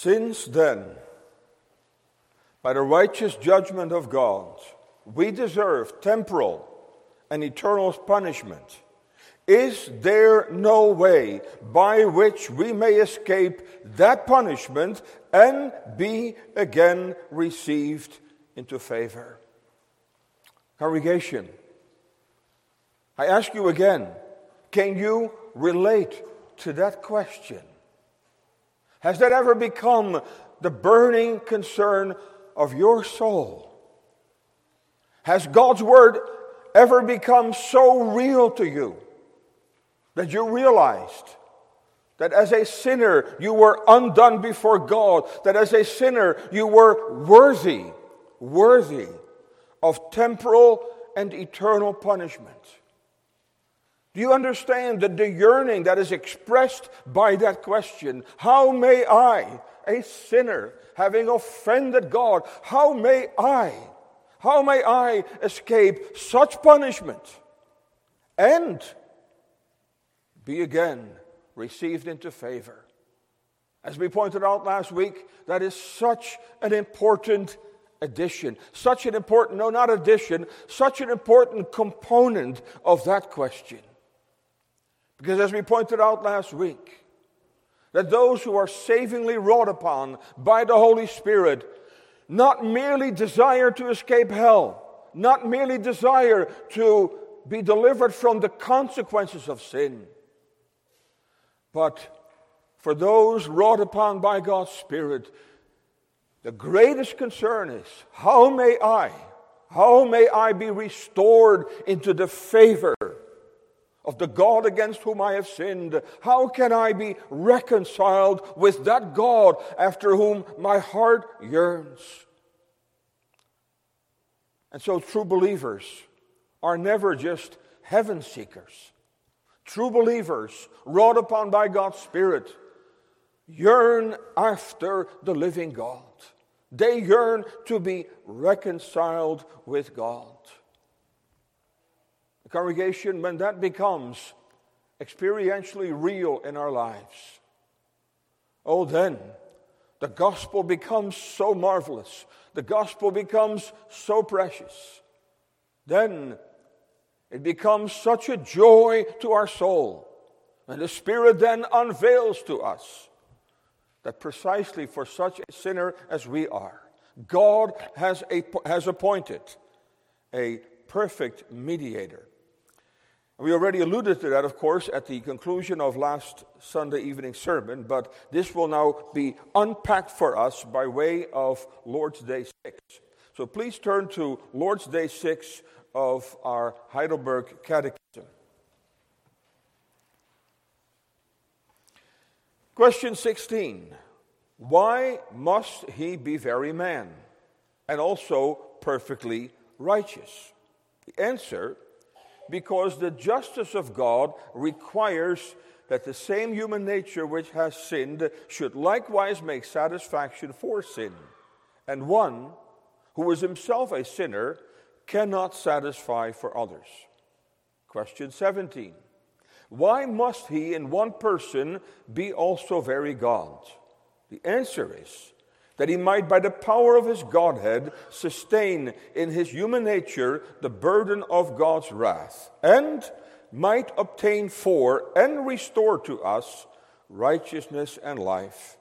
Since then, by the righteous judgment of God, we deserve temporal and eternal punishment. Is there no way by which we may escape that punishment and be again received into favor? Congregation, I ask you again can you relate to that question? Has that ever become the burning concern of your soul? Has God's Word ever become so real to you that you realized that as a sinner you were undone before God, that as a sinner you were worthy, worthy of temporal and eternal punishment? Do you understand that the yearning that is expressed by that question? How may I, a sinner, having offended God, how may I, how may I escape such punishment and be again received into favor? As we pointed out last week, that is such an important addition, such an important, no, not addition, such an important component of that question. Because as we pointed out last week, that those who are savingly wrought upon by the Holy Spirit not merely desire to escape hell, not merely desire to be delivered from the consequences of sin, but for those wrought upon by God's Spirit, the greatest concern is how may I, how may I be restored into the favor of the God against whom I have sinned? How can I be reconciled with that God after whom my heart yearns? And so, true believers are never just heaven seekers. True believers, wrought upon by God's Spirit, yearn after the living God. They yearn to be reconciled with God congregation, when that becomes experientially real in our lives, oh, then the gospel becomes so marvelous. The gospel becomes so precious. Then it becomes such a joy to our soul. And the Spirit then unveils to us that precisely for such a sinner as we are, God has, a, has appointed a perfect mediator we already alluded to that, of course, at the conclusion of last Sunday evening sermon, but this will now be unpacked for us by way of Lord's Day 6. So please turn to Lord's Day 6 of our Heidelberg Catechism. Question 16 Why must he be very man and also perfectly righteous? The answer because the justice of God requires that the same human nature which has sinned should likewise make satisfaction for sin. And one who is himself a sinner cannot satisfy for others. Question 17 Why must he in one person be also very God? The answer is that he might, by the power of his Godhead, sustain in his human nature the burden of God's wrath, and might obtain for and restore to us righteousness and life.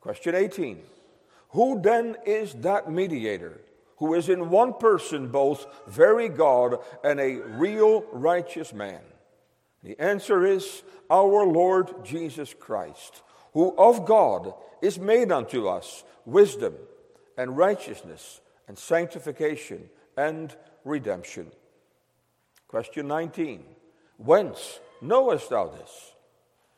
Question 18 Who then is that mediator who is in one person both very God and a real righteous man? The answer is our Lord Jesus Christ, who of God is made unto us wisdom and righteousness and sanctification and redemption. Question 19 Whence knowest thou this?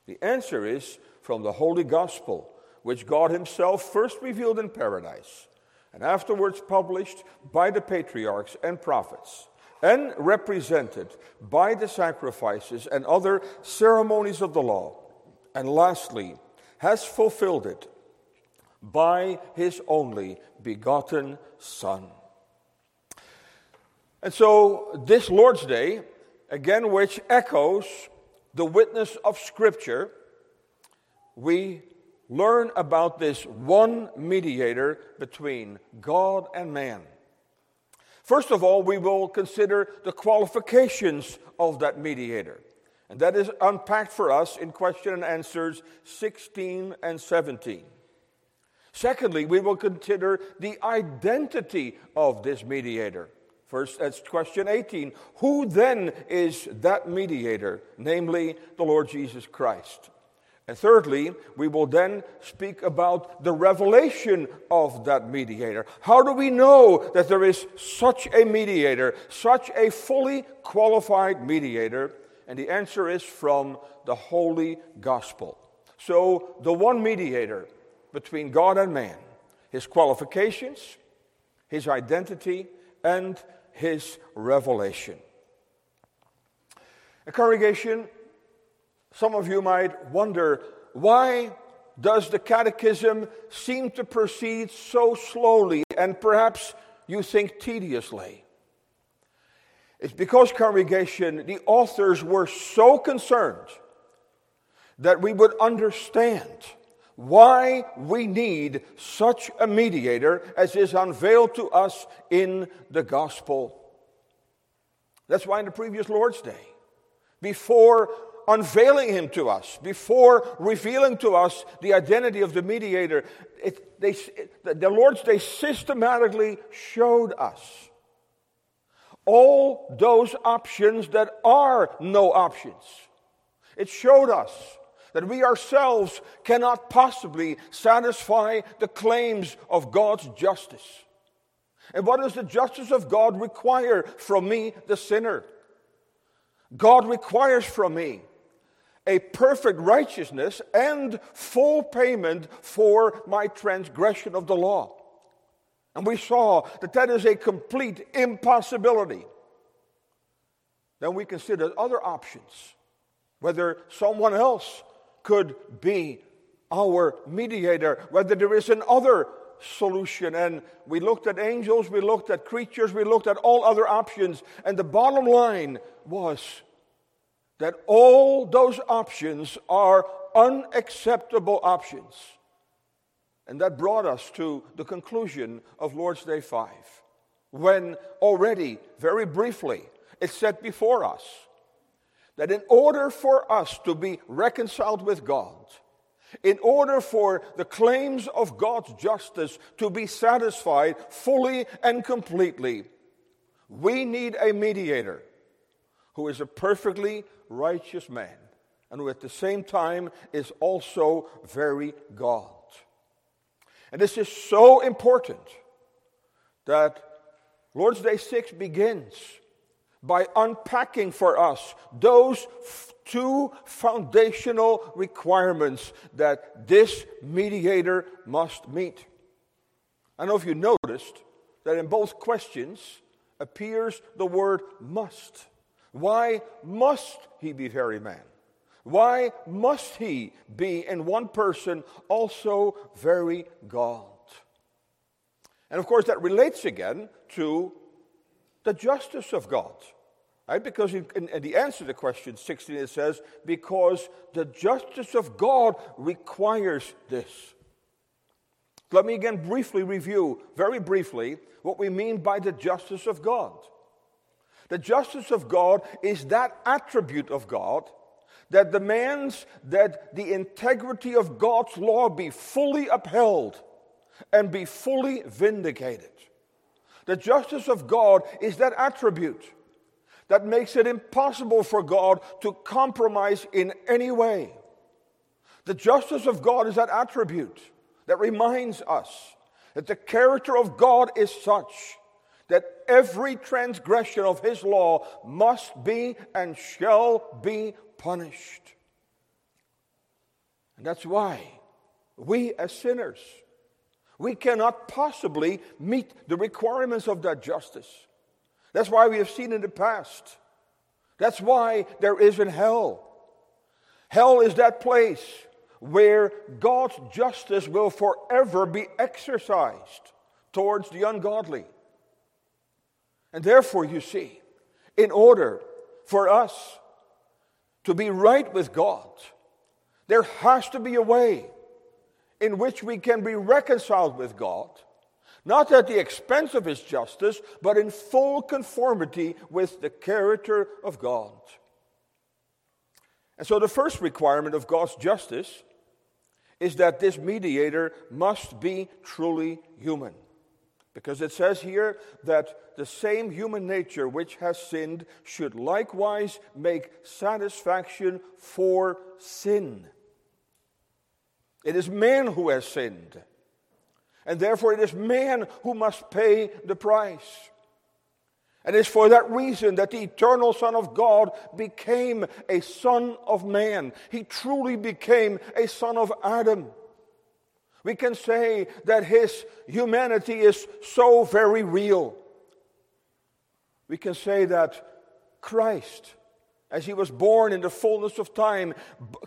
The answer is from the Holy Gospel, which God Himself first revealed in paradise and afterwards published by the patriarchs and prophets and represented by the sacrifices and other ceremonies of the law, and lastly, has fulfilled it by his only begotten Son. And so, this Lord's Day, again, which echoes the witness of Scripture, we learn about this one mediator between God and man. First of all, we will consider the qualifications of that mediator. And that is unpacked for us in question and answers 16 and 17. Secondly, we will consider the identity of this mediator. First, that's question 18. Who then is that mediator? Namely, the Lord Jesus Christ. And thirdly, we will then speak about the revelation of that mediator. How do we know that there is such a mediator, such a fully qualified mediator? And the answer is from the Holy Gospel. So, the one mediator between God and man, his qualifications, his identity, and his revelation. A congregation, some of you might wonder why does the catechism seem to proceed so slowly and perhaps you think tediously? It's because, congregation, the authors were so concerned that we would understand why we need such a mediator as is unveiled to us in the gospel. That's why in the previous Lord's Day, before unveiling him to us, before revealing to us the identity of the mediator, it, they, it, the Lord's Day systematically showed us all those options that are no options. It showed us that we ourselves cannot possibly satisfy the claims of God's justice. And what does the justice of God require from me, the sinner? God requires from me a perfect righteousness and full payment for my transgression of the law. And we saw that that is a complete impossibility. Then we considered other options, whether someone else could be our mediator, whether there is another solution. And we looked at angels, we looked at creatures, we looked at all other options. And the bottom line was that all those options are unacceptable options. And that brought us to the conclusion of Lord's Day 5, when already, very briefly, it set before us that in order for us to be reconciled with God, in order for the claims of God's justice to be satisfied fully and completely, we need a mediator who is a perfectly righteous man and who at the same time is also very God. And this is so important that Lord's Day 6 begins by unpacking for us those two foundational requirements that this mediator must meet. I know if you noticed that in both questions appears the word must. Why must he be very man? Why must he be in one person also very God? And of course, that relates again to the justice of God. Right? Because in, in, the answer to question 16, it says, because the justice of God requires this. Let me again briefly review, very briefly, what we mean by the justice of God. The justice of God is that attribute of God that demands that the integrity of God's law be fully upheld and be fully vindicated. The justice of God is that attribute that makes it impossible for God to compromise in any way. The justice of God is that attribute that reminds us that the character of God is such that every transgression of His law must be and shall be punished. And that's why we as sinners, we cannot possibly meet the requirements of that justice. That's why we have seen in the past. That's why there is in hell. Hell is that place where God's justice will forever be exercised towards the ungodly. And therefore, you see, in order for us to be right with God, there has to be a way in which we can be reconciled with God, not at the expense of his justice, but in full conformity with the character of God. And so the first requirement of God's justice is that this mediator must be truly human. Because it says here that the same human nature which has sinned should likewise make satisfaction for sin. It is man who has sinned. And therefore, it is man who must pay the price. And it's for that reason that the eternal Son of God became a Son of Man. He truly became a Son of Adam. We can say that his humanity is so very real. We can say that Christ, as he was born in the fullness of time,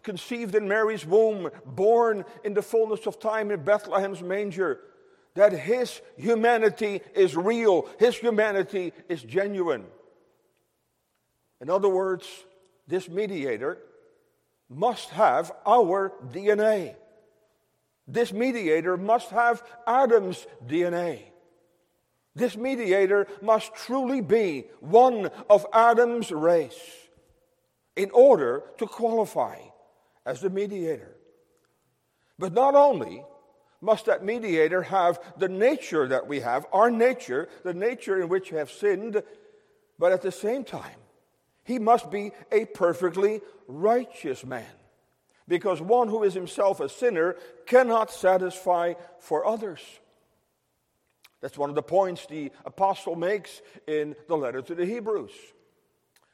conceived in Mary's womb, born in the fullness of time in Bethlehem's manger, that his humanity is real, his humanity is genuine. In other words, this mediator must have our DNA. This mediator must have Adam's DNA. This mediator must truly be one of Adam's race in order to qualify as the mediator. But not only must that mediator have the nature that we have, our nature, the nature in which we have sinned, but at the same time, he must be a perfectly righteous man because one who is himself a sinner cannot satisfy for others. That's one of the points the apostle makes in the letter to the Hebrews.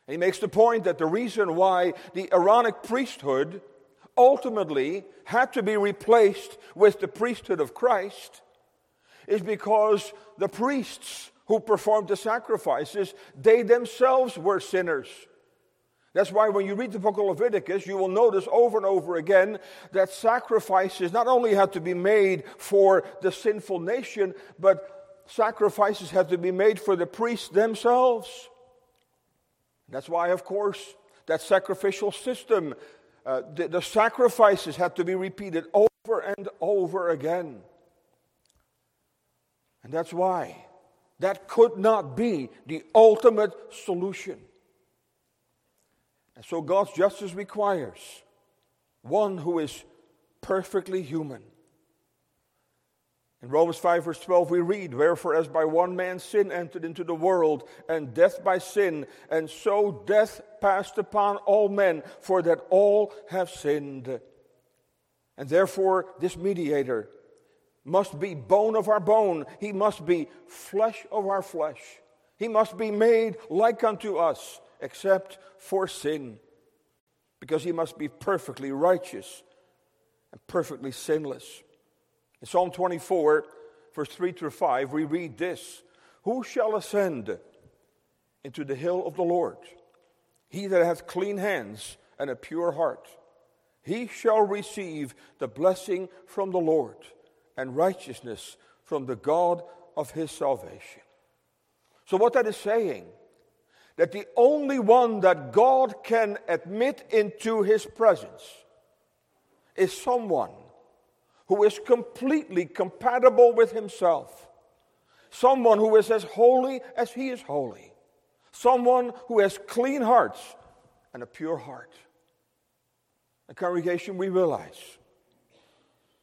He makes the point that the reason why the Aaronic priesthood ultimately had to be replaced with the priesthood of Christ is because the priests who performed the sacrifices, they themselves were sinners. That's why when you read the book of Leviticus, you will notice over and over again that sacrifices not only had to be made for the sinful nation, but sacrifices had to be made for the priests themselves. That's why, of course, that sacrificial system, uh, the, the sacrifices had to be repeated over and over again. And that's why that could not be the ultimate solution. And so God's justice requires one who is perfectly human. In Romans 5, verse 12, we read, Wherefore, as by one man sin entered into the world, and death by sin, and so death passed upon all men, for that all have sinned. And therefore, this mediator must be bone of our bone, he must be flesh of our flesh, he must be made like unto us except for sin, because he must be perfectly righteous and perfectly sinless. In Psalm 24, verse 3 through 5, we read this Who shall ascend into the hill of the Lord? He that hath clean hands and a pure heart. He shall receive the blessing from the Lord and righteousness from the God of his salvation. So, what that is saying that the only one that God can admit into his presence is someone who is completely compatible with himself, someone who is as holy as he is holy, someone who has clean hearts and a pure heart. A congregation, we realize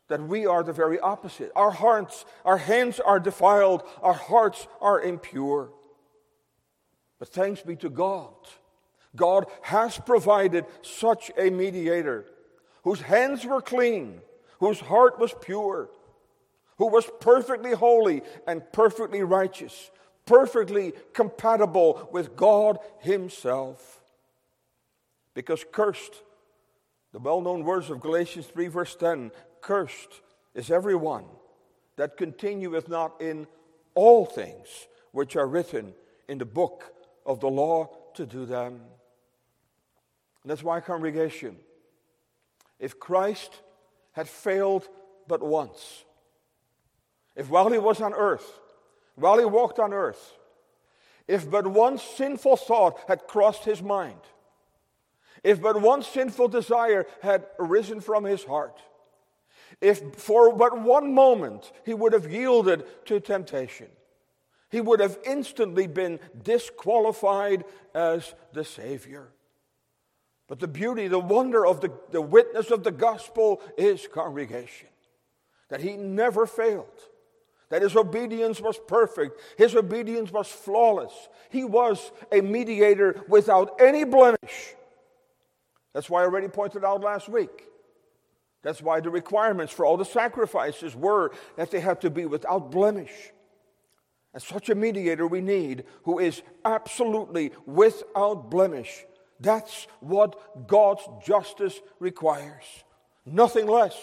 that we are the very opposite. Our hearts, our hands are defiled, our hearts are impure. But thanks be to God. God has provided such a mediator whose hands were clean, whose heart was pure, who was perfectly holy and perfectly righteous, perfectly compatible with God Himself. Because cursed, the well known words of Galatians 3, verse 10 cursed is everyone that continueth not in all things which are written in the book of the law to do them. And that's why, congregation, if Christ had failed but once, if while he was on earth, while he walked on earth, if but one sinful thought had crossed his mind, if but one sinful desire had arisen from his heart, if for but one moment he would have yielded to temptation, he would have instantly been disqualified as the Savior. But the beauty, the wonder of the, the witness of the gospel is congregation. That he never failed. That his obedience was perfect. His obedience was flawless. He was a mediator without any blemish. That's why I already pointed out last week. That's why the requirements for all the sacrifices were that they had to be without blemish. And such a mediator we need who is absolutely without blemish that's what God's justice requires, nothing less.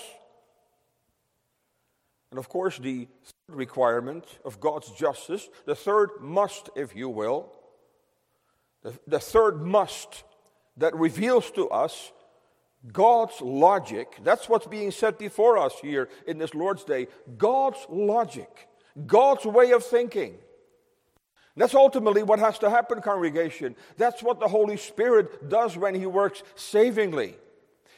And of course, the third requirement of God's justice, the third must, if you will, the, the third must that reveals to us God's logic. That's what's being said before us here in this Lord's Day. God's logic, God's way of thinking. That's ultimately what has to happen, congregation. That's what the Holy Spirit does when He works savingly.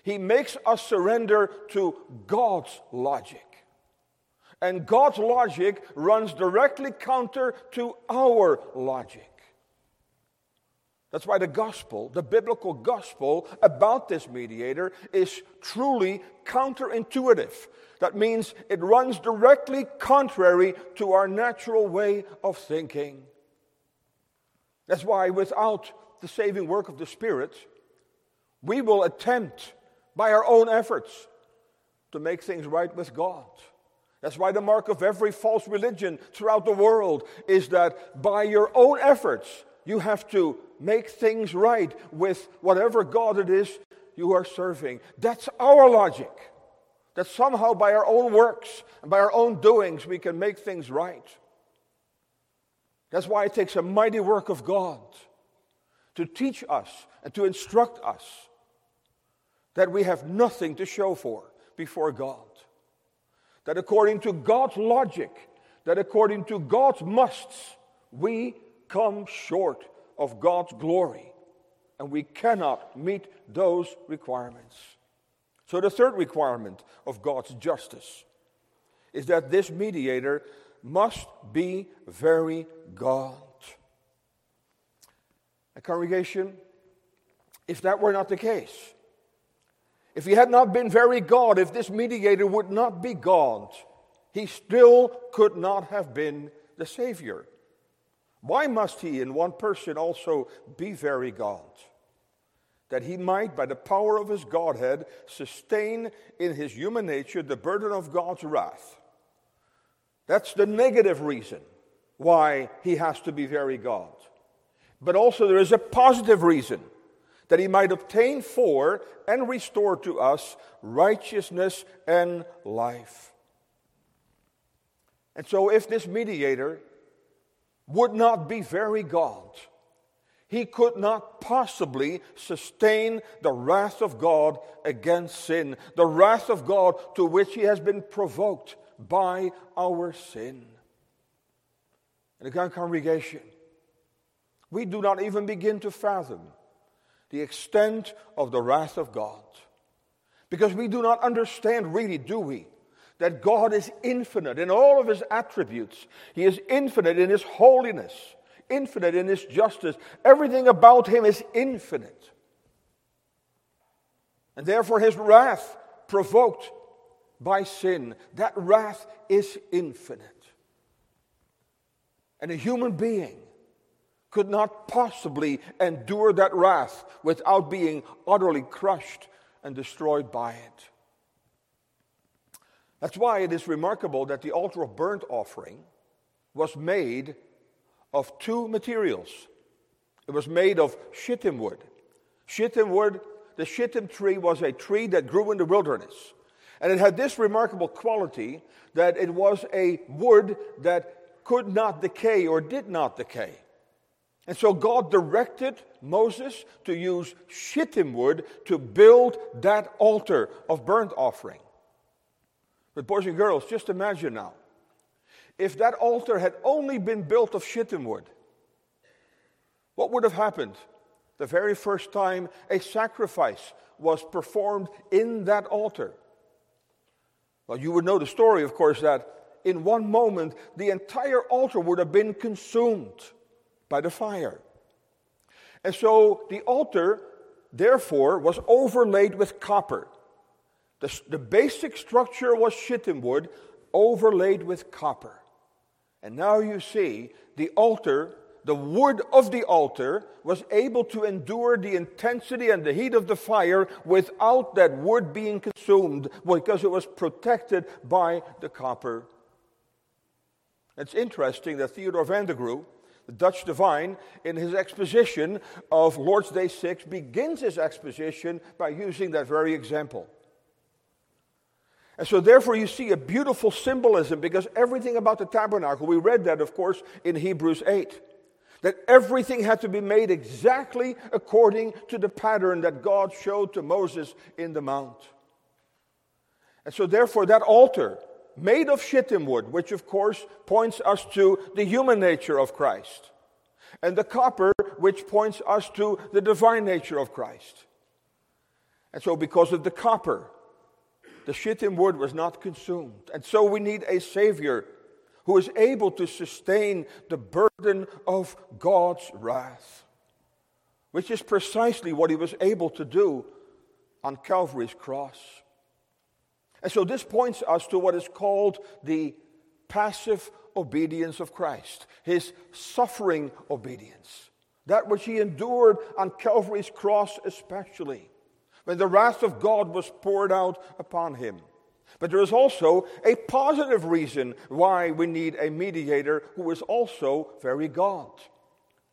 He makes us surrender to God's logic. And God's logic runs directly counter to our logic. That's why the gospel, the biblical gospel about this mediator, is truly counterintuitive. That means it runs directly contrary to our natural way of thinking. That's why, without the saving work of the Spirit, we will attempt by our own efforts to make things right with God. That's why the mark of every false religion throughout the world is that by your own efforts, you have to make things right with whatever God it is you are serving. That's our logic. That somehow by our own works and by our own doings, we can make things right. That's why it takes a mighty work of God to teach us and to instruct us that we have nothing to show for before God. That according to God's logic, that according to God's musts, we come short of God's glory and we cannot meet those requirements. So, the third requirement of God's justice is that this mediator must be very God. A congregation, if that were not the case, if he had not been very God, if this mediator would not be God, he still could not have been the Savior. Why must he in one person also be very God? That he might, by the power of his Godhead, sustain in his human nature the burden of God's wrath that's the negative reason why he has to be very God. But also, there is a positive reason that he might obtain for and restore to us righteousness and life. And so, if this mediator would not be very God, he could not possibly sustain the wrath of God against sin, the wrath of God to which he has been provoked by our sin. And again, congregation, we do not even begin to fathom the extent of the wrath of God. Because we do not understand, really, do we? That God is infinite in all of his attributes. He is infinite in his holiness, infinite in his justice. Everything about him is infinite. And therefore, his wrath provoked by sin. That wrath is infinite. And a human being could not possibly endure that wrath without being utterly crushed and destroyed by it. That's why it is remarkable that the altar of burnt offering was made of two materials. It was made of shittim wood. Shittim wood, the shittim tree was a tree that grew in the wilderness. And it had this remarkable quality that it was a wood that could not decay or did not decay. And so God directed Moses to use shittim wood to build that altar of burnt offering. But, boys and girls, just imagine now if that altar had only been built of shittim wood, what would have happened the very first time a sacrifice was performed in that altar? Well, you would know the story, of course, that in one moment the entire altar would have been consumed by the fire. And so the altar, therefore, was overlaid with copper. The, the basic structure was shittim wood overlaid with copper. And now you see the altar, the wood of the altar, was able to endure the intensity and the heat of the fire without that wood being consumed because it was protected by the copper. It's interesting that Theodore van der Groe, the Dutch divine, in his exposition of Lord's Day 6, begins his exposition by using that very example. And so, therefore, you see a beautiful symbolism because everything about the tabernacle, we read that, of course, in Hebrews 8, that everything had to be made exactly according to the pattern that God showed to Moses in the mount. And so, therefore, that altar, made of shittim wood, which of course points us to the human nature of Christ, and the copper, which points us to the divine nature of Christ. And so, because of the copper, the shittim wood was not consumed. And so we need a Savior who is able to sustain the burden of God's wrath, which is precisely what he was able to do on Calvary's cross. And so this points us to what is called the passive obedience of Christ, his suffering obedience, that which he endured on Calvary's cross, especially when the wrath of God was poured out upon him. But there is also a positive reason why we need a mediator who is also very God.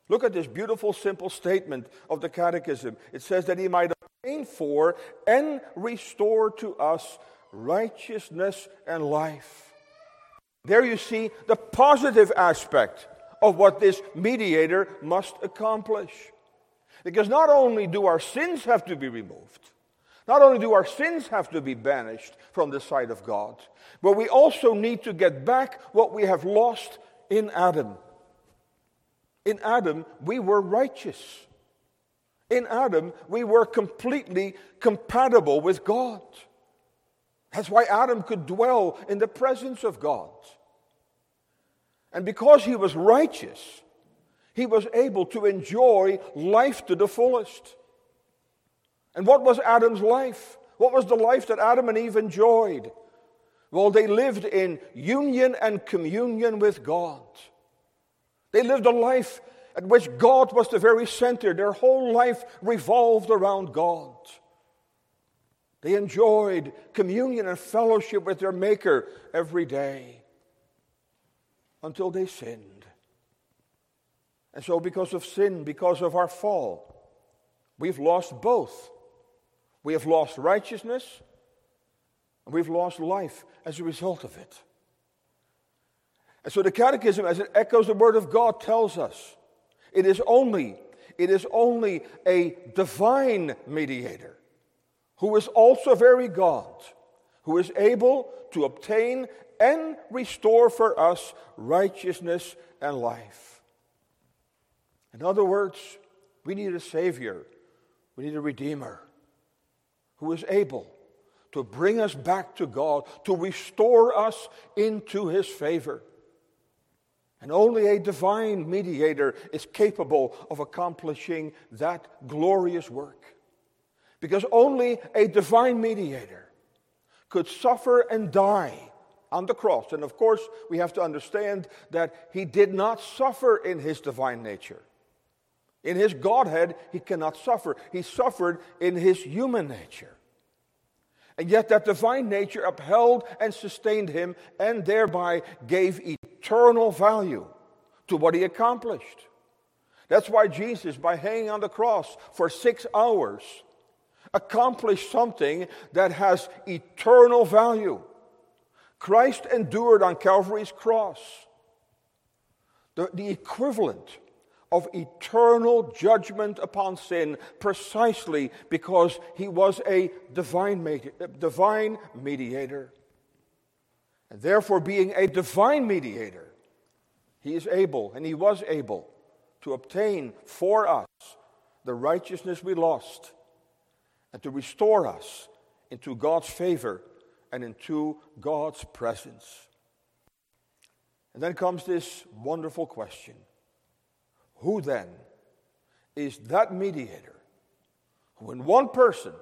Look at this beautiful, simple statement of the Catechism. It says that he might obtain for and restore to us righteousness and life. There you see the positive aspect of what this mediator must accomplish. Because not only do our sins have to be removed, not only do our sins have to be banished from the sight of God, but we also need to get back what we have lost in Adam. In Adam, we were righteous. In Adam, we were completely compatible with God. That's why Adam could dwell in the presence of God. And because he was righteous, he was able to enjoy life to the fullest. And what was Adam's life? What was the life that Adam and Eve enjoyed? Well, they lived in union and communion with God. They lived a life at which God was the very center. Their whole life revolved around God. They enjoyed communion and fellowship with their Maker every day until they sinned. And so, because of sin, because of our fall, we've lost both. We have lost righteousness, and we've lost life as a result of it. And so, the Catechism, as it echoes the Word of God, tells us it is only, it is only a divine mediator who is also very God, who is able to obtain and restore for us righteousness and life. In other words, we need a Savior, we need a Redeemer who is able to bring us back to God, to restore us into His favor. And only a divine mediator is capable of accomplishing that glorious work. Because only a divine mediator could suffer and die on the cross. And of course, we have to understand that he did not suffer in his divine nature. In his Godhead, he cannot suffer. He suffered in his human nature. And yet, that divine nature upheld and sustained him and thereby gave eternal value to what he accomplished. That's why Jesus, by hanging on the cross for six hours, accomplished something that has eternal value. Christ endured on Calvary's cross the, the equivalent of eternal judgment upon sin precisely because he was a divine, uh, divine mediator. And therefore, being a divine mediator, he is able, and he was able, to obtain for us the righteousness we lost and to restore us into God's favor and into God's presence. And then comes this wonderful question Who then is that mediator who, in one person,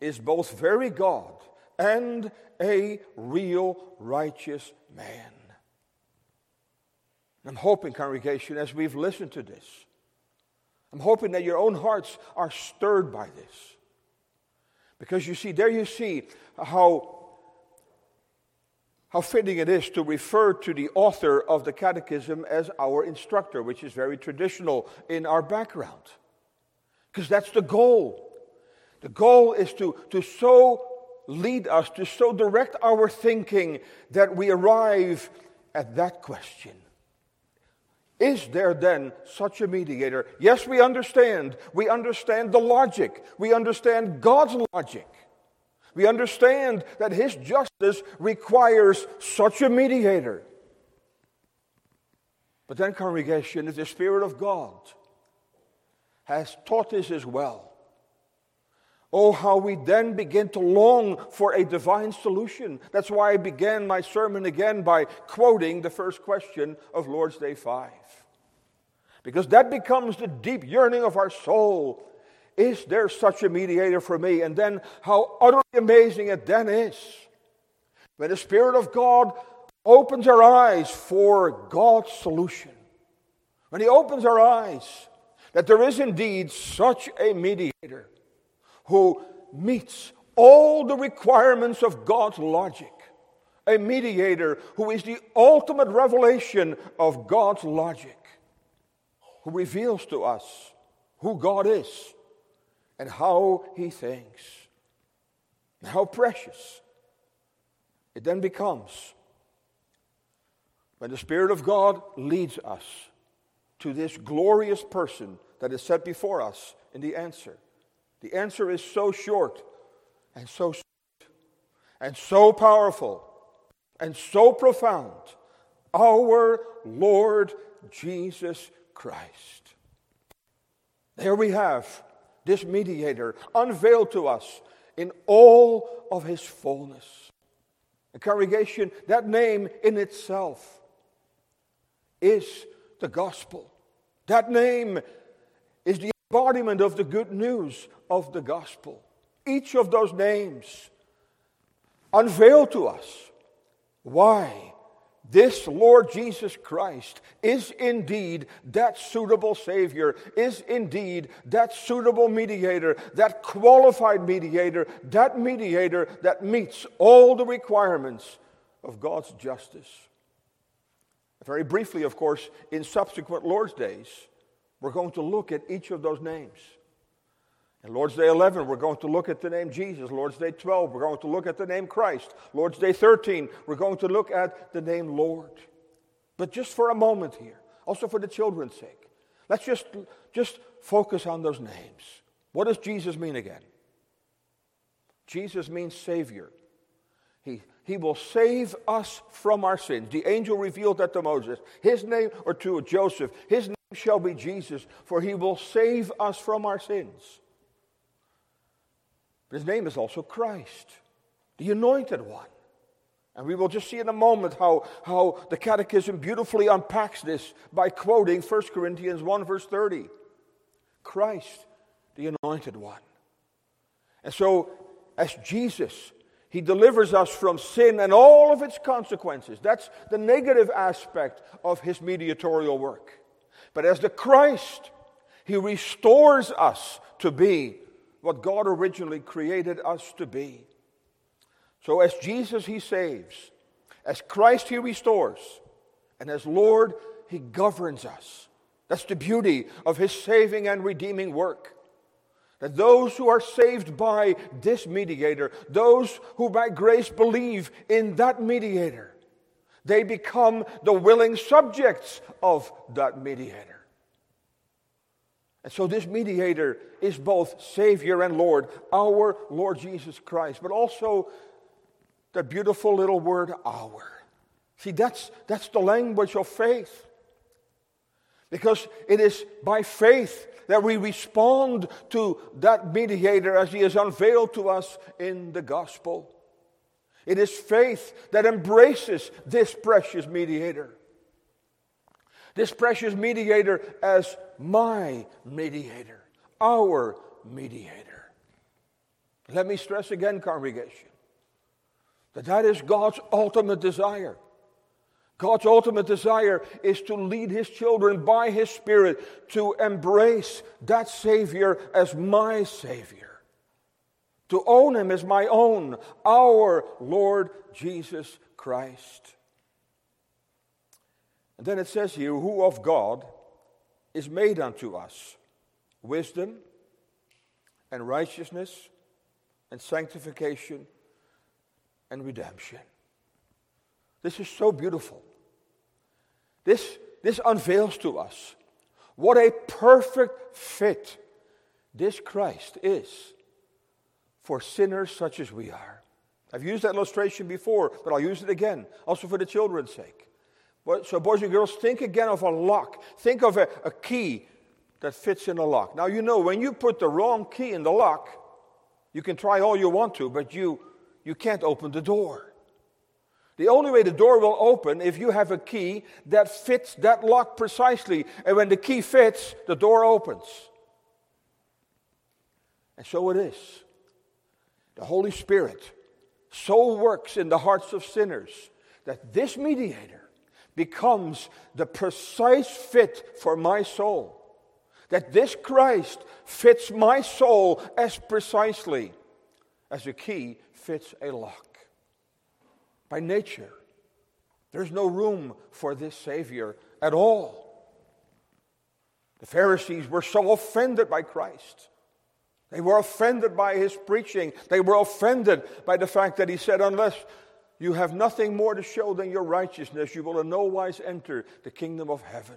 is both very God and a real righteous man? I'm hoping, congregation, as we've listened to this, I'm hoping that your own hearts are stirred by this. Because you see, there you see how how fitting it is to refer to the author of the catechism as our instructor, which is very traditional in our background. Because that's the goal. The goal is to, to so lead us, to so direct our thinking that we arrive at that question. Is there then such a mediator? Yes, we understand. We understand the logic. We understand God's logic. We understand that His justice requires such a mediator. But then, congregation, if the Spirit of God has taught us as well, Oh, how we then begin to long for a divine solution. That's why I began my sermon again by quoting the first question of Lord's Day 5. Because that becomes the deep yearning of our soul is there such a mediator for me? And then how utterly amazing it then is when the Spirit of God opens our eyes for God's solution. When He opens our eyes that there is indeed such a mediator who meets all the requirements of God's logic. A mediator who is the ultimate revelation of God's logic, who reveals to us who God is and how he thinks. And how precious it then becomes when the Spirit of God leads us to this glorious person that is set before us in the answer. The answer is so short and so sweet and so powerful and so profound. Our Lord Jesus Christ. There we have this mediator, unveiled to us in all of his fullness. A congregation, that name in itself is the gospel. That name is the embodiment of the good news of the gospel. Each of those names unveiled to us. Why? This Lord Jesus Christ is indeed that suitable Savior, is indeed that suitable mediator, that qualified mediator, that mediator that meets all the requirements of God's justice. Very briefly, of course, in subsequent Lord's days, we're going to look at each of those names. In Lord's Day 11, we're going to look at the name Jesus. Lord's Day 12, we're going to look at the name Christ. Lord's Day 13, we're going to look at the name Lord. But just for a moment here, also for the children's sake, let's just, just focus on those names. What does Jesus mean again? Jesus means Savior. He, he will save us from our sins. The angel revealed that to Moses. His name, or to Joseph, his name shall be Jesus, for he will save us from our sins. But his name is also Christ, the anointed one. And we will just see in a moment how, how the Catechism beautifully unpacks this by quoting 1 Corinthians 1, verse 30. Christ, the anointed one. And so, as Jesus, he delivers us from sin and all of its consequences. That's the negative aspect of his mediatorial work. But as the Christ, he restores us to be what God originally created us to be. So, as Jesus, He saves, as Christ, He restores, and as Lord, He governs us. That's the beauty of His saving and redeeming work. That those who are saved by this mediator, those who by grace believe in that mediator, they become the willing subjects of that mediator. And so this mediator is both Savior and Lord, our Lord Jesus Christ, but also the beautiful little word our. See, that's, that's the language of faith. Because it is by faith that we respond to that mediator as he is unveiled to us in the gospel. It is faith that embraces this precious mediator. This precious mediator as my mediator, our mediator. Let me stress again, congregation, that that is God's ultimate desire. God's ultimate desire is to lead his children by his Spirit to embrace that Savior as my Savior, to own him as my own, our Lord Jesus Christ. And then it says here, who of God is made unto us wisdom and righteousness and sanctification and redemption. This is so beautiful. This, this unveils to us what a perfect fit this Christ is for sinners such as we are. I've used that illustration before, but I'll use it again, also for the children's sake. So, boys and girls, think again of a lock. Think of a, a key that fits in a lock. Now, you know, when you put the wrong key in the lock, you can try all you want to, but you, you can't open the door. The only way the door will open if you have a key that fits that lock precisely. And when the key fits, the door opens. And so it is. The Holy Spirit so works in the hearts of sinners that this mediator becomes the precise fit for my soul that this Christ fits my soul as precisely as a key fits a lock. By nature, there's no room for this Savior at all. The Pharisees were so offended by Christ. They were offended by his preaching. They were offended by the fact that he said, Unless you have nothing more to show than your righteousness, you will in no wise enter the kingdom of heaven.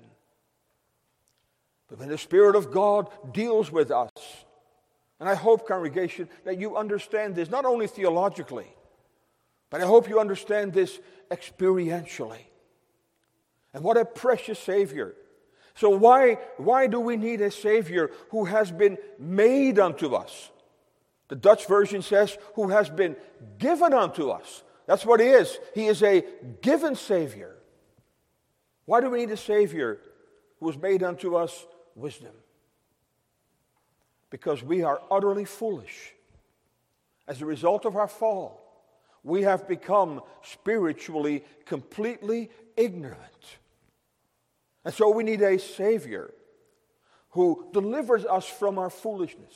But when the Spirit of God deals with us, and I hope, congregation, that you understand this not only theologically, but I hope you understand this experientially. And what a precious Savior. So, why, why do we need a Savior who has been made unto us? The Dutch version says, who has been given unto us. That's what He is. He is a given Savior. Why do we need a Savior who was made unto us wisdom. Because we are utterly foolish. As a result of our fall, we have become spiritually completely ignorant. And so we need a Savior who delivers us from our foolishness.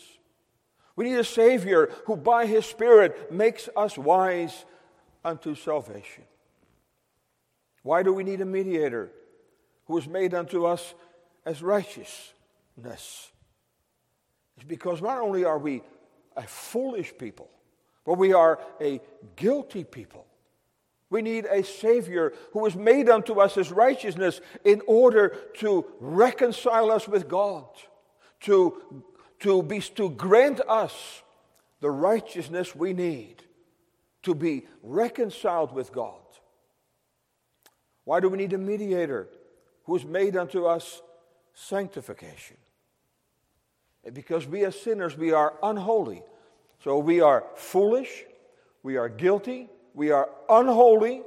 We need a Savior who, by His Spirit, makes us wise unto salvation. Why do we need a mediator who is made unto us as righteousness. It's because not only are we a foolish people, but we are a guilty people. We need a Savior who was made unto us as righteousness in order to reconcile us with God, to, to, be, to grant us the righteousness we need to be reconciled with God. Why do we need a mediator who is made unto us sanctification. Because we as sinners, we are unholy. So we are foolish, we are guilty, we are unholy,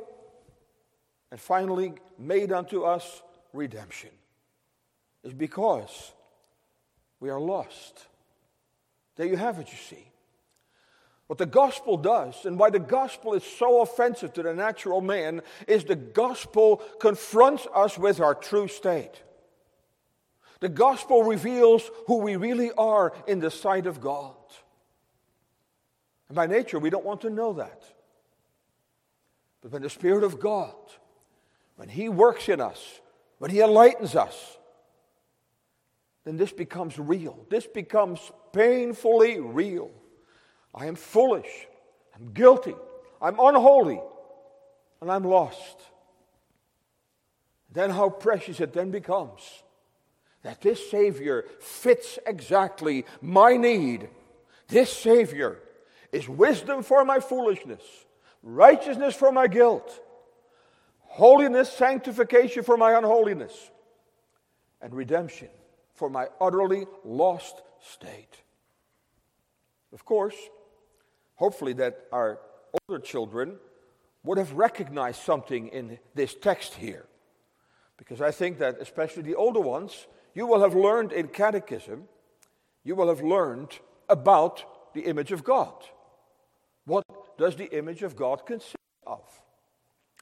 and finally made unto us redemption. Is because we are lost. There you have it, you see. What the gospel does, and why the gospel is so offensive to the natural man, is the gospel confronts us with our true state. The gospel reveals who we really are in the sight of God. And by nature, we don't want to know that. But when the Spirit of God, when He works in us, when He enlightens us, then this becomes real. This becomes painfully real. I am foolish. I'm guilty. I'm unholy. And I'm lost. Then how precious it then becomes that this Savior fits exactly my need. This Savior is wisdom for my foolishness, righteousness for my guilt, holiness, sanctification for my unholiness, and redemption for my utterly lost state. Of course, hopefully, that our older children would have recognized something in this text here. Because I think that, especially the older ones, you will have learned in catechism, you will have learned about the image of God. What does the image of God consist of?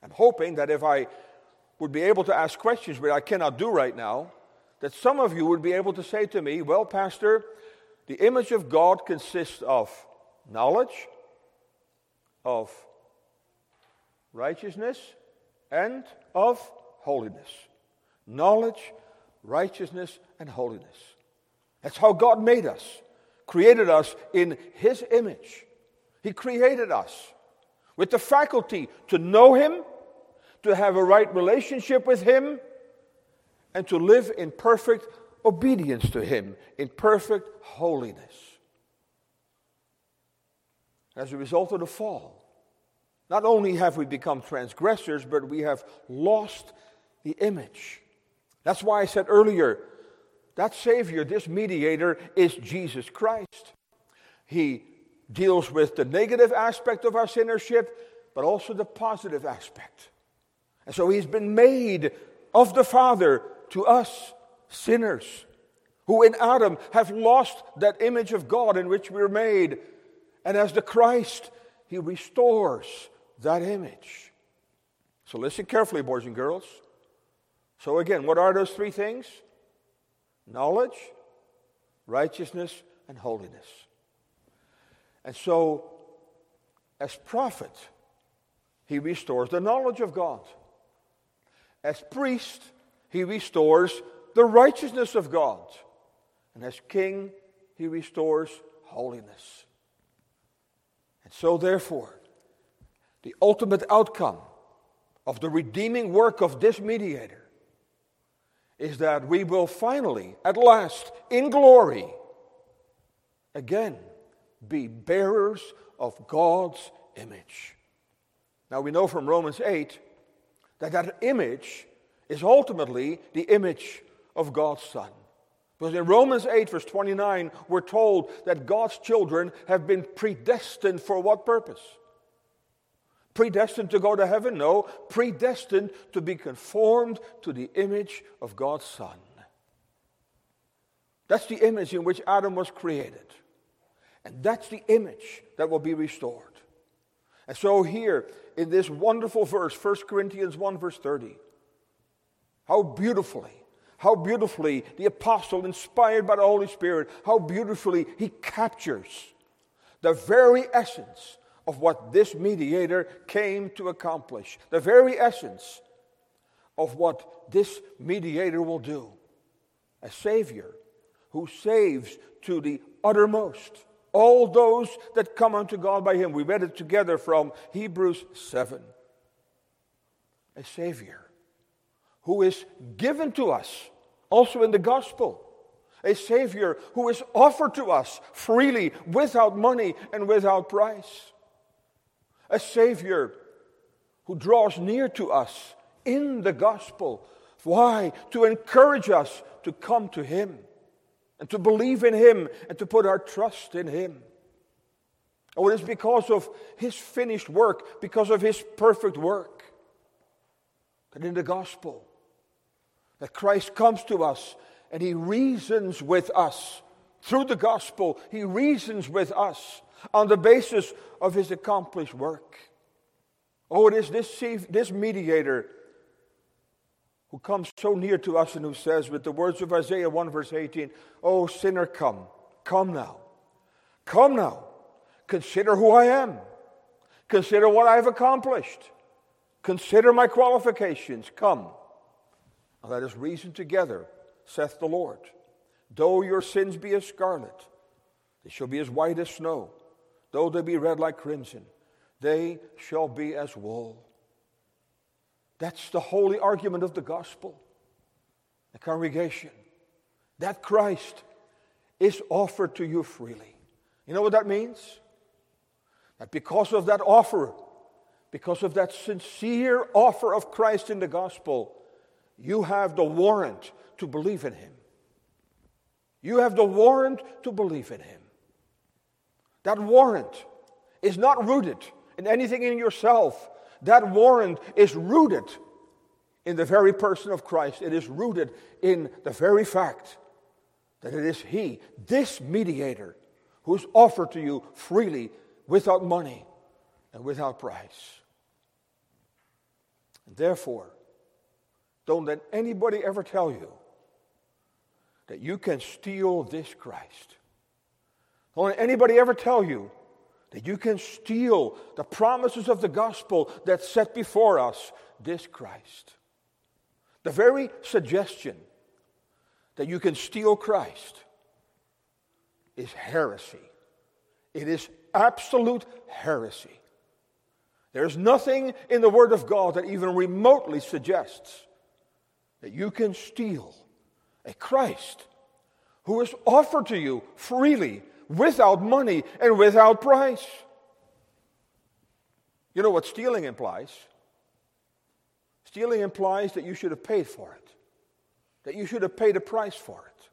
I'm hoping that if I would be able to ask questions, which I cannot do right now, that some of you would be able to say to me, Well, Pastor, the image of God consists of knowledge, of righteousness, and of holiness. Knowledge, righteousness, and holiness. That's how God made us, created us in His image. He created us with the faculty to know Him, to have a right relationship with Him, and to live in perfect obedience to Him, in perfect holiness. As a result of the fall, not only have we become transgressors, but we have lost the image. That's why I said earlier that Savior, this mediator, is Jesus Christ. He deals with the negative aspect of our sinnership, but also the positive aspect. And so he's been made of the Father to us, sinners, who in Adam have lost that image of God in which we were made. And as the Christ, he restores that image. So listen carefully, boys and girls. So, again, what are those three things? Knowledge, righteousness, and holiness. And so, as prophet, he restores the knowledge of God. As priest, he restores the righteousness of God. And as king, he restores holiness. And so, therefore, the ultimate outcome of the redeeming work of this mediator is that we will finally, at last, in glory, again be bearers of God's image. Now we know from Romans 8 that that image is ultimately the image of God's Son. Because in Romans 8, verse 29, we're told that God's children have been predestined for what purpose? Predestined to go to heaven? No. Predestined to be conformed to the image of God's Son. That's the image in which Adam was created. And that's the image that will be restored. And so, here in this wonderful verse, 1 Corinthians 1, verse 30, how beautifully, how beautifully the apostle, inspired by the Holy Spirit, how beautifully he captures the very essence of what this mediator came to accomplish, the very essence of what this mediator will do. A Savior who saves to the uttermost all those that come unto God by Him. We read it together from Hebrews 7. A Savior who is given to us also in the gospel. A Savior who is offered to us freely, without money and without price. A Savior who draws near to us in the gospel. Why? To encourage us to come to Him and to believe in Him and to put our trust in Him. Oh, it is because of His finished work, because of His perfect work, that in the gospel, that Christ comes to us and He reasons with us. Through the gospel, He reasons with us on the basis of His accomplished work. Oh, it is this, this mediator who comes so near to us and who says, with the words of Isaiah 1, verse 18, Oh, sinner, come, come now, come now, consider who I am, consider what I have accomplished, consider my qualifications, come. Let us reason together, saith the Lord. Though your sins be as scarlet, they shall be as white as snow. Though they be red like crimson, they shall be as wool. That's the holy argument of the gospel. The congregation, that Christ is offered to you freely. You know what that means? That because of that offer, because of that sincere offer of Christ in the gospel, you have the warrant to believe in him. You have the warrant to believe in him. That warrant is not rooted in anything in yourself That warrant is rooted in the very person of Christ. It is rooted in the very fact that it is He, this mediator, who's offered to you freely without money and without price. Therefore, don't let anybody ever tell you that you can steal this Christ. Don't let anybody ever tell you that you can steal the promises of the gospel that's set before us, this Christ. The very suggestion that you can steal Christ is heresy. It is absolute heresy. There's nothing in the Word of God that even remotely suggests that you can steal a Christ who is offered to you freely, without money, and without price. You know what stealing implies? Stealing implies that you should have paid for it, that you should have paid a price for it.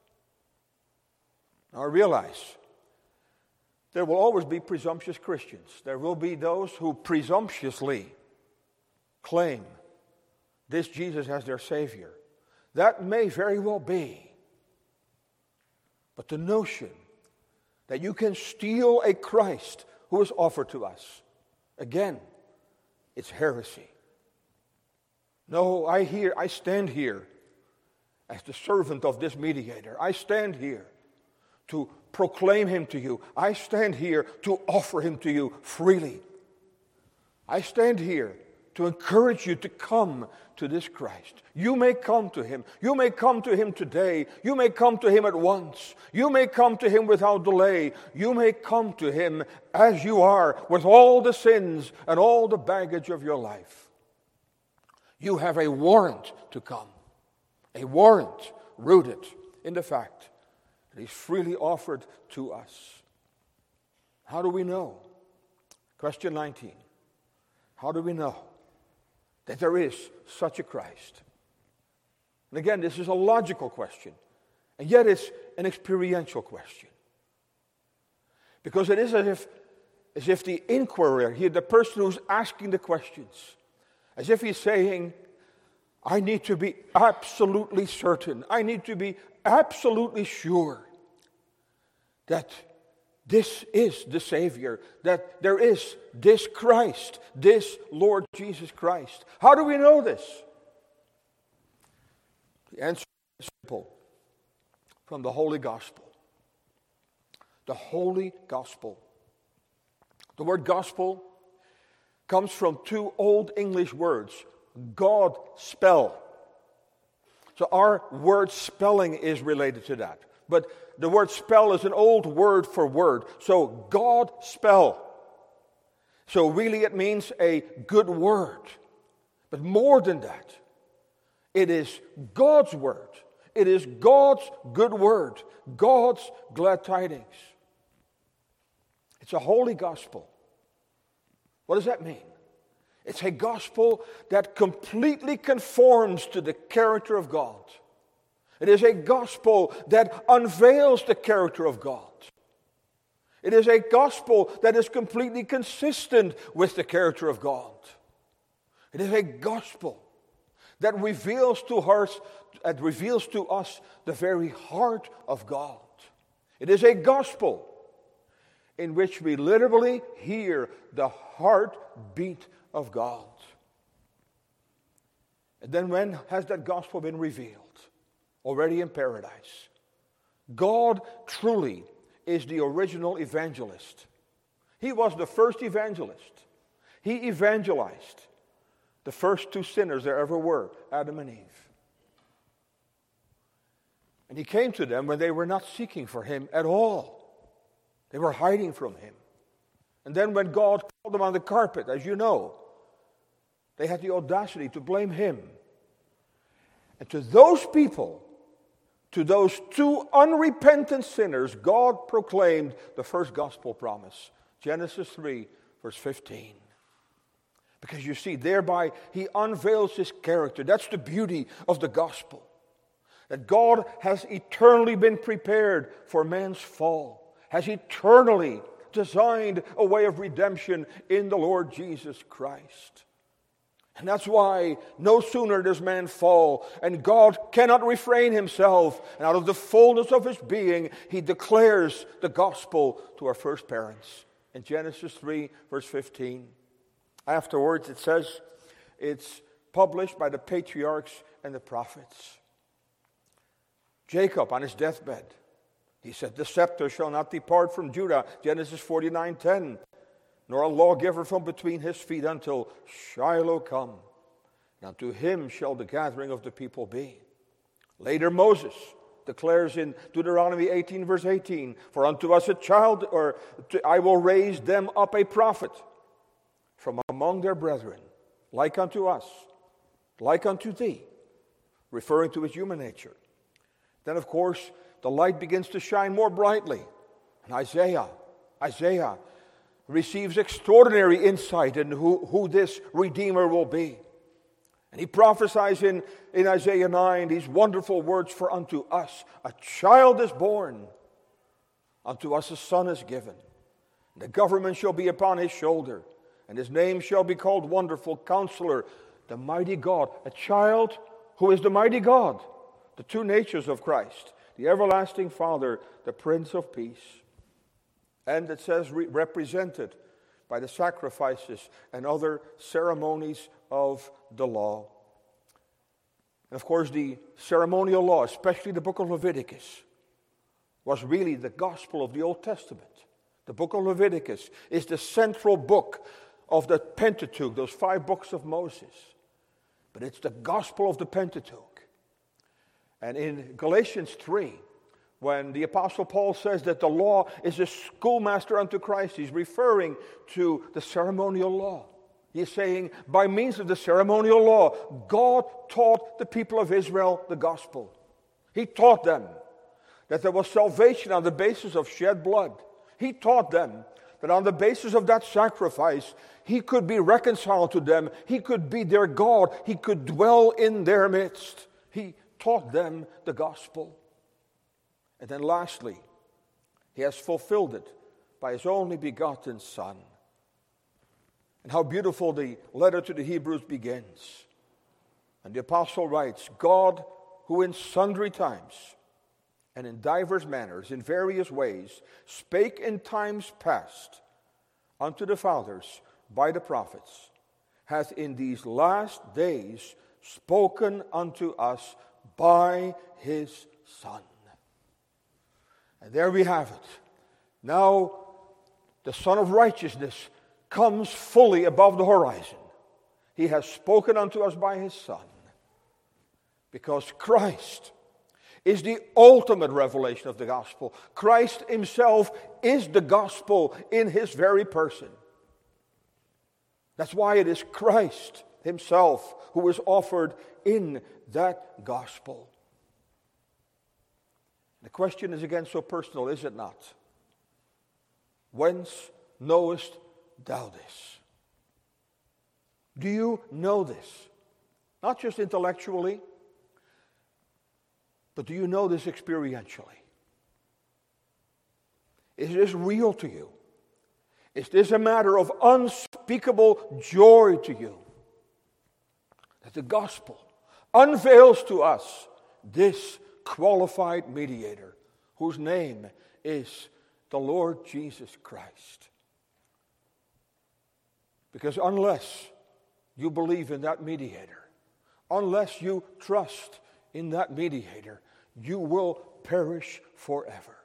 Now I realize there will always be presumptuous Christians. There will be those who presumptuously claim this Jesus as their Savior. That may very well be. But the notion that you can steal a Christ who is offered to us, again, it's heresy. No, I hear, I stand here as the servant of this mediator. I stand here to proclaim him to you. I stand here to offer him to you freely. I stand here to encourage you to come to this Christ. You may come to him. You may come to him today. You may come to him at once. You may come to him without delay. You may come to him as you are with all the sins and all the baggage of your life. You have a warrant to come, a warrant rooted in the fact that He's freely offered to us. How do we know? Question 19. How do we know that there is such a Christ? And again, this is a logical question, and yet it's an experiential question. Because it is as if, as if the inquirer, here, the person who's asking the questions, as if he's saying, I need to be absolutely certain. I need to be absolutely sure that this is the Savior, that there is this Christ, this Lord Jesus Christ. How do we know this? The answer is simple from the Holy Gospel. The Holy Gospel. The word gospel comes from two Old English words God spell. So our word spelling is related to that. But the word spell is an old word for word. So God spell. So really it means a good word. But more than that, it is God's word. It is God's good word, God's glad tidings. It's a holy gospel. What does that mean? It's a gospel that completely conforms to the character of God. It is a gospel that unveils the character of God. It is a gospel that is completely consistent with the character of God. It is a gospel that reveals to us, that reveals to us the very heart of God. It is a gospel in which we literally hear the heartbeat of God. And then when has that gospel been revealed? Already in paradise. God truly is the original evangelist. He was the first evangelist. He evangelized the first two sinners there ever were, Adam and Eve. And he came to them when they were not seeking for him at all. They were hiding from him. And then when God called them on the carpet, as you know, they had the audacity to blame him. And to those people, to those two unrepentant sinners, God proclaimed the first gospel promise Genesis 3, verse 15. Because you see, thereby he unveils his character. That's the beauty of the gospel. That God has eternally been prepared for man's fall, has eternally designed a way of redemption in the Lord Jesus Christ. And that's why no sooner does man fall, and God cannot refrain himself, and out of the fullness of his being, he declares the gospel to our first parents. In Genesis 3, verse 15. Afterwards, it says it's published by the patriarchs and the prophets. Jacob, on his deathbed, he said, The scepter shall not depart from Judah, Genesis 49 10 nor a lawgiver from between his feet until Shiloh come. And unto him shall the gathering of the people be. Later, Moses declares in Deuteronomy 18, verse 18, For unto us a child, or I will raise them up a prophet from among their brethren, like unto us, like unto thee, referring to his human nature. Then, of course, the light begins to shine more brightly. And Isaiah, Isaiah receives extraordinary insight into who, who this Redeemer will be. And he prophesies in, in Isaiah 9 these wonderful words For unto us a child is born, unto us a son is given. The government shall be upon his shoulder, and his name shall be called Wonderful Counselor, the Mighty God. A child who is the Mighty God, the two natures of Christ, the everlasting Father, the Prince of Peace and it says re- represented by the sacrifices and other ceremonies of the law. And of course, the ceremonial law, especially the book of Leviticus, was really the gospel of the Old Testament. The book of Leviticus is the central book of the Pentateuch, those five books of Moses. But it's the gospel of the Pentateuch. And in Galatians 3, when the Apostle Paul says that the law is a schoolmaster unto Christ, he's referring to the ceremonial law. He's saying, by means of the ceremonial law, God taught the people of Israel the gospel. He taught them that there was salvation on the basis of shed blood. He taught them that on the basis of that sacrifice, He could be reconciled to them, He could be their God, He could dwell in their midst. He taught them the gospel. And then lastly, he has fulfilled it by his only begotten Son. And how beautiful the letter to the Hebrews begins. And the apostle writes God, who in sundry times and in divers manners, in various ways, spake in times past unto the fathers by the prophets, hath in these last days spoken unto us by his Son. And there we have it. Now, the Sun of Righteousness comes fully above the horizon. He has spoken unto us by His Son. Because Christ is the ultimate revelation of the gospel. Christ Himself is the gospel in His very person. That's why it is Christ Himself who is offered in that gospel. The question is again so personal, is it not? Whence knowest thou this? Do you know this? Not just intellectually, but do you know this experientially? Is this real to you? Is this a matter of unspeakable joy to you? That the gospel unveils to us this qualified mediator whose name is the Lord Jesus Christ. Because unless you believe in that mediator, unless you trust in that mediator, you will perish forever.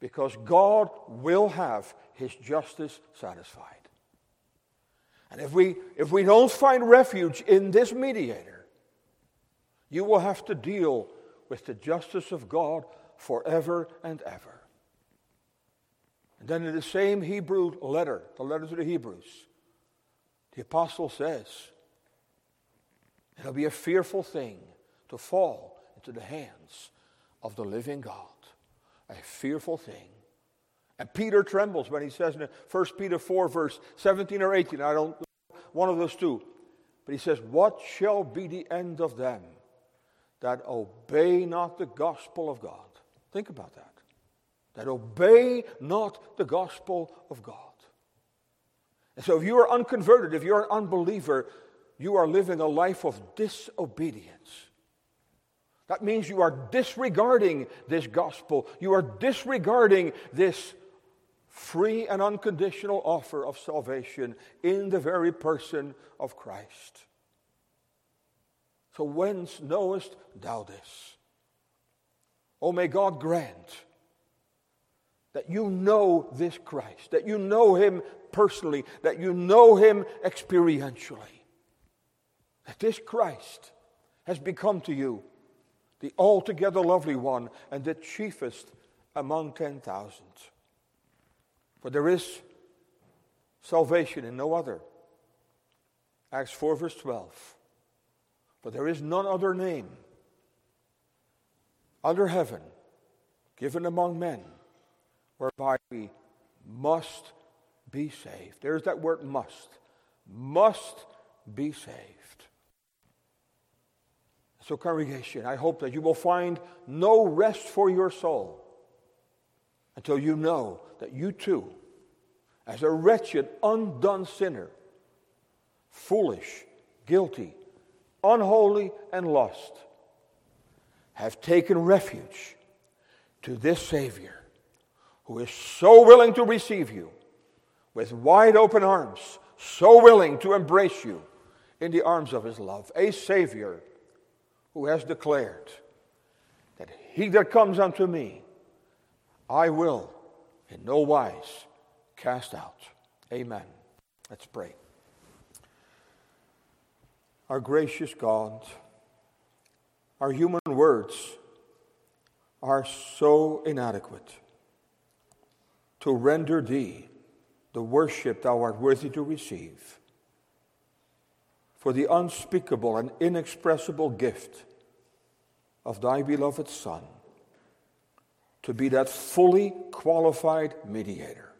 Because God will have his justice satisfied. And if we, if we don't find refuge in this mediator, you will have to deal with the justice of God forever and ever. And then in the same Hebrew letter, the letter to the Hebrews, the apostle says, It'll be a fearful thing to fall into the hands of the living God. A fearful thing. And Peter trembles when he says in 1 Peter 4, verse 17 or 18, I don't, know. one of those two. But he says, What shall be the end of them that obey not the gospel of God. Think about that. That obey not the gospel of God. And so if you are unconverted, if you're an unbeliever, you are living a life of disobedience. That means you are disregarding this gospel. You are disregarding this free and unconditional offer of salvation in the very person of Christ. So, whence knowest thou this? Oh, may God grant that you know this Christ, that you know him personally, that you know him experientially. That this Christ has become to you the altogether lovely one and the chiefest among 10,000. For there is salvation in no other. Acts 4, verse 12. For there is none other name under heaven given among men whereby we must be saved. There's that word must. Must be saved. So, congregation, I hope that you will find no rest for your soul until you know that you too, as a wretched, undone sinner, foolish, guilty, unholy, and lost, have taken refuge to this Savior who is so willing to receive you with wide open arms, so willing to embrace you in the arms of his love. A Savior who has declared that he that comes unto me, I will in no wise cast out. Amen. Let's pray. Our gracious God, our human words are so inadequate to render thee the worship thou art worthy to receive. For the unspeakable and inexpressible gift of thy beloved Son to be that fully qualified mediator,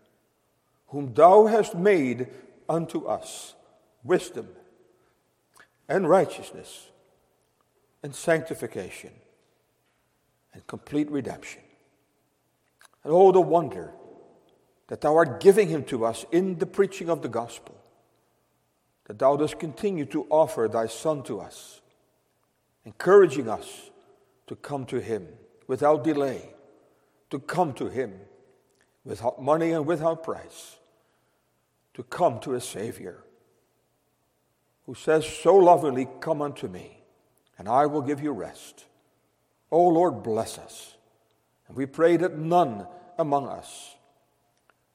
whom thou hast made unto us wisdom and righteousness and sanctification and complete redemption. And oh, the wonder that thou art giving him to us in the preaching of the gospel that thou dost continue to offer thy Son to us, encouraging us to come to him without delay, to come to him without money and without price, to come to a Savior who says so lovingly, Come unto me, and I will give you rest. O Lord, bless us. And we pray that none among us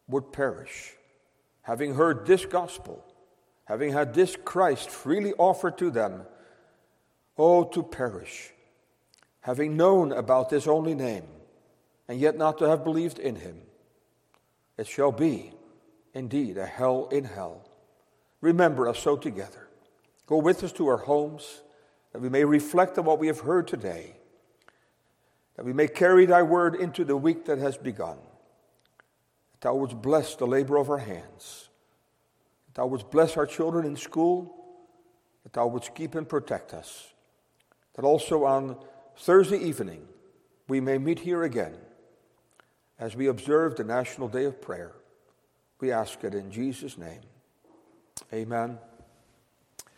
would perish, having heard this gospel having had this Christ freely offered to them, oh, to perish, having known about this only name, and yet not to have believed in him. It shall be, indeed, a hell in hell. Remember us so together. Go with us to our homes, that we may reflect on what we have heard today, that we may carry thy word into the week that has begun, that thou wouldst bless the labor of our hands that thou wouldst bless our children in school, that thou wouldst keep and protect us, that also on Thursday evening we may meet here again as we observe the National Day of Prayer. We ask it in Jesus' name. Amen.